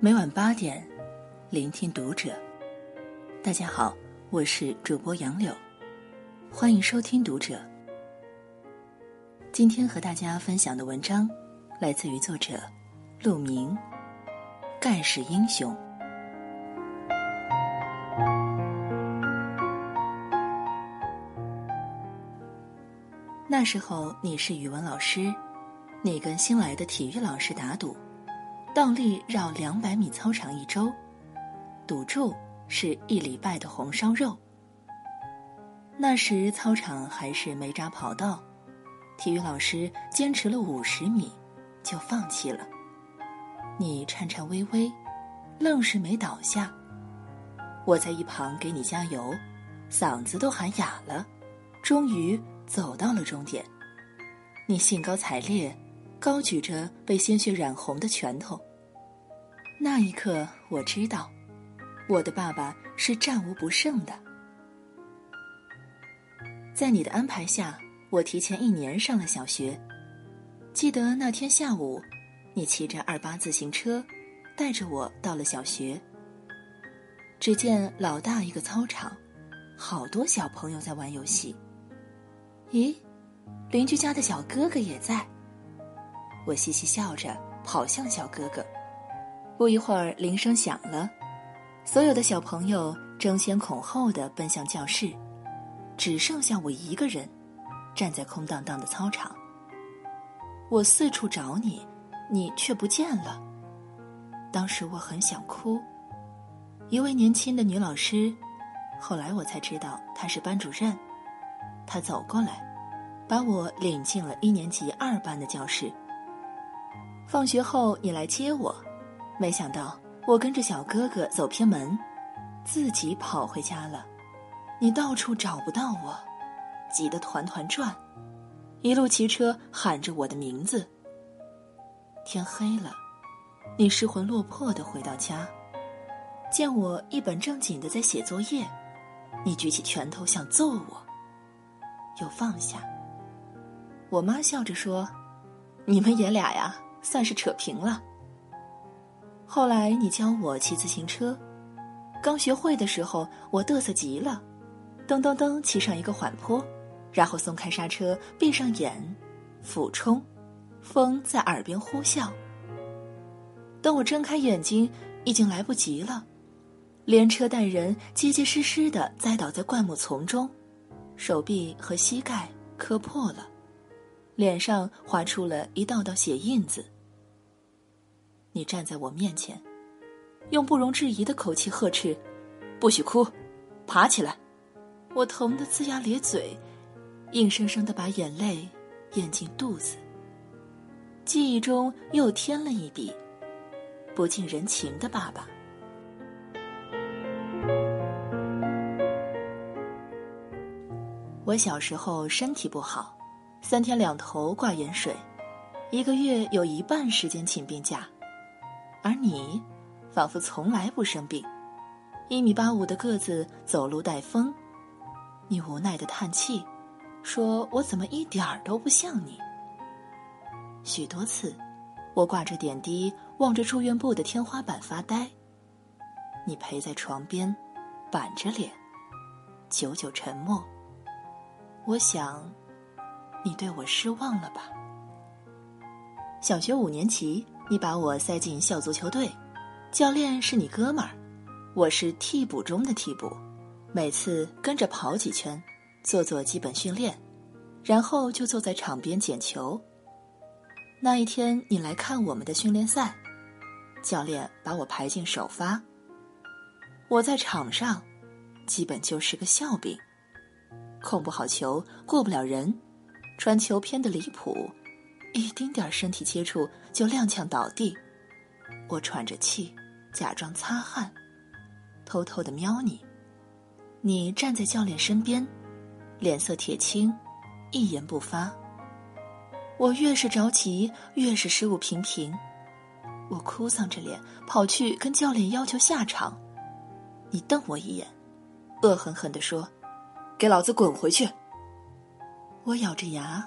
每晚八点，聆听读者。大家好，我是主播杨柳，欢迎收听读者。今天和大家分享的文章来自于作者陆明，《盖世英雄》。那时候你是语文老师，你跟新来的体育老师打赌，倒立绕两百米操场一周，赌注是一礼拜的红烧肉。那时操场还是煤渣跑道，体育老师坚持了五十米，就放弃了。你颤颤巍巍，愣是没倒下。我在一旁给你加油，嗓子都喊哑了，终于。走到了终点，你兴高采烈，高举着被鲜血染红的拳头。那一刻，我知道，我的爸爸是战无不胜的。在你的安排下，我提前一年上了小学。记得那天下午，你骑着二八自行车，带着我到了小学。只见老大一个操场，好多小朋友在玩游戏。咦，邻居家的小哥哥也在。我嘻嘻笑着跑向小哥哥。不一会儿，铃声响了，所有的小朋友争先恐后的奔向教室，只剩下我一个人，站在空荡荡的操场。我四处找你，你却不见了。当时我很想哭。一位年轻的女老师，后来我才知道她是班主任。她走过来，把我领进了一年级二班的教室。放学后你来接我，没想到我跟着小哥哥走偏门，自己跑回家了。你到处找不到我，急得团团转，一路骑车喊着我的名字。天黑了，你失魂落魄的回到家，见我一本正经的在写作业，你举起拳头想揍我。又放下。我妈笑着说：“你们爷俩呀，算是扯平了。”后来你教我骑自行车，刚学会的时候我嘚瑟极了，噔噔噔骑上一个缓坡，然后松开刹车，闭上眼，俯冲，风在耳边呼啸。等我睁开眼睛，已经来不及了，连车带人结结实实的栽倒在灌木丛中。手臂和膝盖磕破了，脸上划出了一道道血印子。你站在我面前，用不容置疑的口气呵斥：“不许哭，爬起来！”我疼得龇牙咧嘴，硬生生的把眼泪咽进肚子。记忆中又添了一笔不近人情的爸爸。我小时候身体不好，三天两头挂盐水，一个月有一半时间请病假，而你，仿佛从来不生病，一米八五的个子走路带风，你无奈的叹气，说我怎么一点儿都不像你。许多次，我挂着点滴望着住院部的天花板发呆，你陪在床边，板着脸，久久沉默。我想，你对我失望了吧？小学五年级，你把我塞进校足球队，教练是你哥们儿，我是替补中的替补，每次跟着跑几圈，做做基本训练，然后就坐在场边捡球。那一天你来看我们的训练赛，教练把我排进首发，我在场上，基本就是个笑柄。控不好球，过不了人，传球偏的离谱，一丁点身体接触就踉跄倒地。我喘着气，假装擦汗，偷偷的瞄你。你站在教练身边，脸色铁青，一言不发。我越是着急，越是失误频频。我哭丧着脸跑去跟教练要求下场，你瞪我一眼，恶狠狠地说。给老子滚回去！我咬着牙，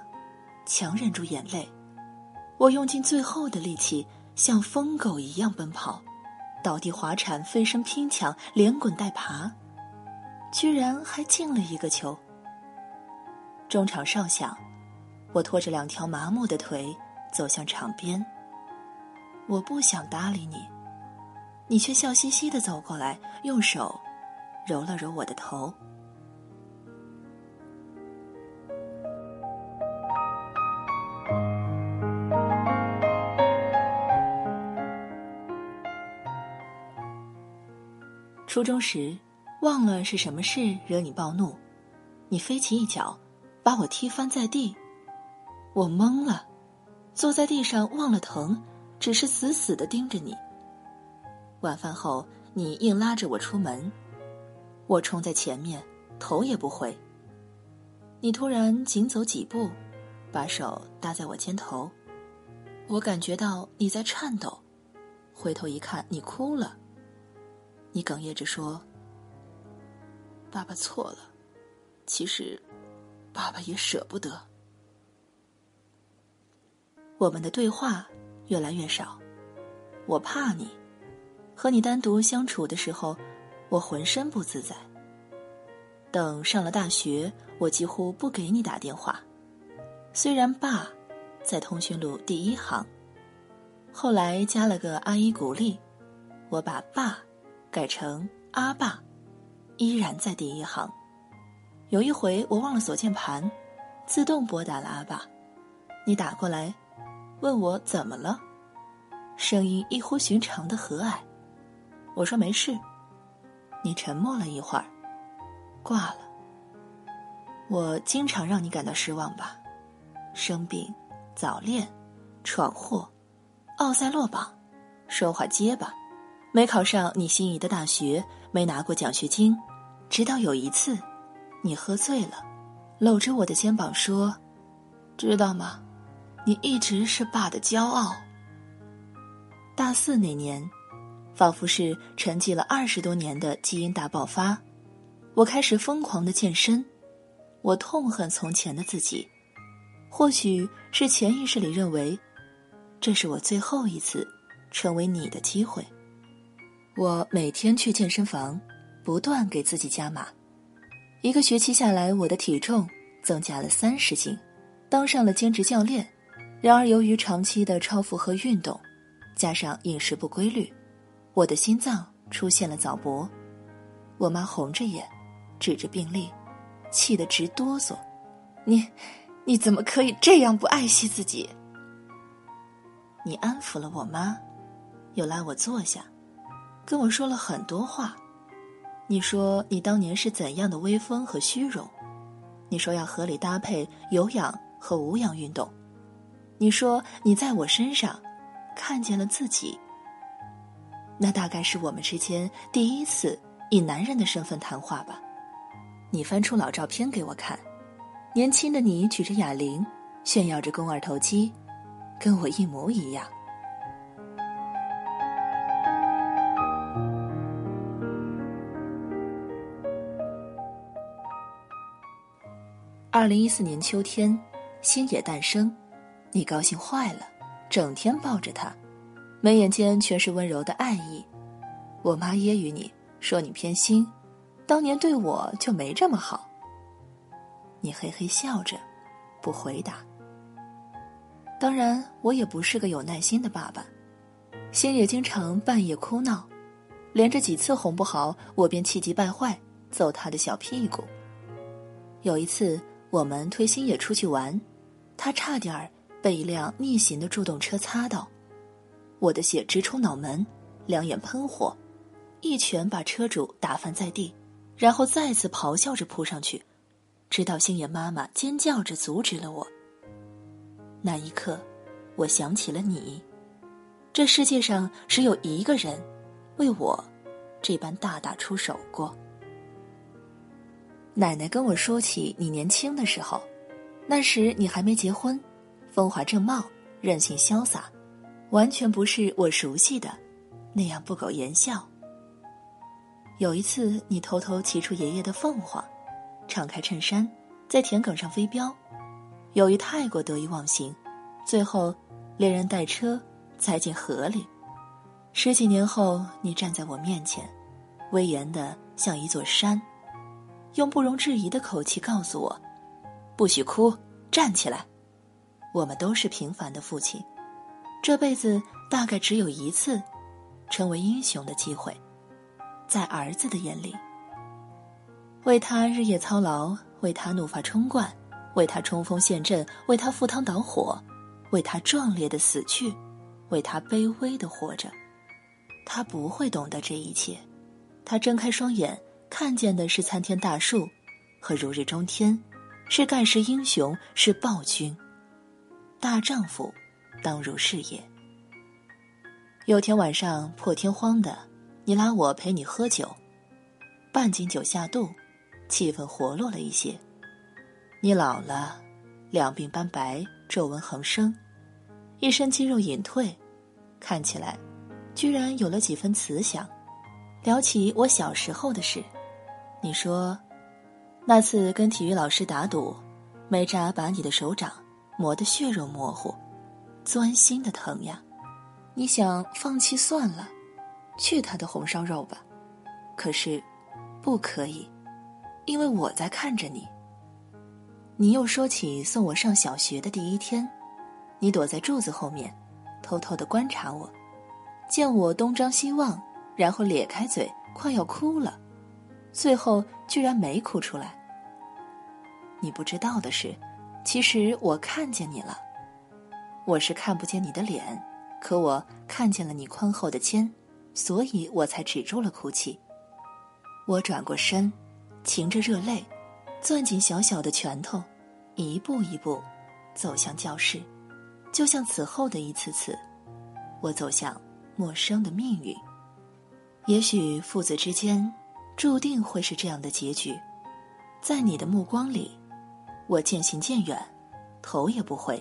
强忍住眼泪。我用尽最后的力气，像疯狗一样奔跑，倒地滑铲、飞身拼抢、连滚带爬，居然还进了一个球。中场哨响，我拖着两条麻木的腿走向场边。我不想搭理你，你却笑嘻嘻的走过来，用手揉了揉我的头。初中时，忘了是什么事惹你暴怒，你飞起一脚，把我踢翻在地，我懵了，坐在地上忘了疼，只是死死的盯着你。晚饭后，你硬拉着我出门，我冲在前面，头也不回。你突然紧走几步，把手搭在我肩头，我感觉到你在颤抖，回头一看，你哭了。你哽咽着说：“爸爸错了，其实，爸爸也舍不得。”我们的对话越来越少，我怕你，和你单独相处的时候，我浑身不自在。等上了大学，我几乎不给你打电话，虽然爸在通讯录第一行，后来加了个阿姨鼓励，我把爸。改成阿爸，依然在第一行。有一回我忘了锁键盘，自动拨打了阿爸。你打过来，问我怎么了，声音异乎寻常的和蔼。我说没事。你沉默了一会儿，挂了。我经常让你感到失望吧？生病、早恋、闯祸、奥赛落榜，说话结巴。没考上你心仪的大学，没拿过奖学金，直到有一次，你喝醉了，搂着我的肩膀说：“知道吗？你一直是爸的骄傲。”大四那年，仿佛是沉寂了二十多年的基因大爆发，我开始疯狂的健身。我痛恨从前的自己，或许是潜意识里认为，这是我最后一次成为你的机会。我每天去健身房，不断给自己加码。一个学期下来，我的体重增加了三十斤，当上了兼职教练。然而，由于长期的超负荷运动，加上饮食不规律，我的心脏出现了早搏。我妈红着眼，指着病历，气得直哆嗦：“你，你怎么可以这样不爱惜自己？”你安抚了我妈，又拉我坐下。跟我说了很多话，你说你当年是怎样的威风和虚荣，你说要合理搭配有氧和无氧运动，你说你在我身上看见了自己。那大概是我们之间第一次以男人的身份谈话吧。你翻出老照片给我看，年轻的你举着哑铃，炫耀着肱二头肌，跟我一模一样。二零一四年秋天，星野诞生，你高兴坏了，整天抱着他，眉眼间全是温柔的爱意。我妈揶揄你说你偏心，当年对我就没这么好。你嘿嘿笑着，不回答。当然，我也不是个有耐心的爸爸，星野经常半夜哭闹，连着几次哄不好，我便气急败坏，揍他的小屁股。有一次。我们推星野出去玩，他差点儿被一辆逆行的助动车擦到，我的血直冲脑门，两眼喷火，一拳把车主打翻在地，然后再次咆哮着扑上去，直到星野妈妈尖叫着阻止了我。那一刻，我想起了你，这世界上只有一个人，为我这般大打出手过。奶奶跟我说起你年轻的时候，那时你还没结婚，风华正茂，任性潇洒，完全不是我熟悉的那样不苟言笑。有一次，你偷偷骑出爷爷的凤凰，敞开衬衫，在田埂上飞镖，由于太过得意忘形，最后连人带车栽进河里。十几年后，你站在我面前，威严的像一座山，用不容置疑的口气告诉我：“不许哭，站起来。”我们都是平凡的父亲，这辈子大概只有一次成为英雄的机会，在儿子的眼里，为他日夜操劳，为他怒发冲冠，为他冲锋陷阵，为他赴汤蹈火，为他壮烈的死去，为他卑微的活着。他不会懂得这一切，他睁开双眼，看见的是参天大树和如日中天，是盖世英雄，是暴君。大丈夫，当如是也。有天晚上破天荒的，你拉我陪你喝酒，半斤酒下肚，气氛活络了一些。你老了，两鬓斑白，皱纹横生，一身肌肉隐退，看起来，居然有了几分慈祥。聊起我小时候的事，你说，那次跟体育老师打赌，没扎把你的手掌。磨得血肉模糊，钻心的疼呀！你想放弃算了，去他的红烧肉吧。可是，不可以，因为我在看着你。你又说起送我上小学的第一天，你躲在柱子后面，偷偷的观察我，见我东张西望，然后咧开嘴，快要哭了，最后居然没哭出来。你不知道的是。其实我看见你了，我是看不见你的脸，可我看见了你宽厚的肩，所以我才止住了哭泣。我转过身，噙着热泪，攥紧小小的拳头，一步一步走向教室，就像此后的一次次，我走向陌生的命运。也许父子之间，注定会是这样的结局，在你的目光里。我渐行渐远，头也不回，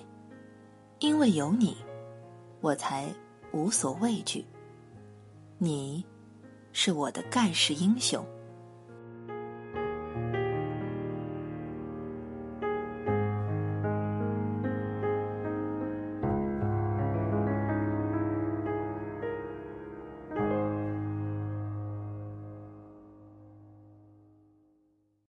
因为有你，我才无所畏惧。你，是我的盖世英雄。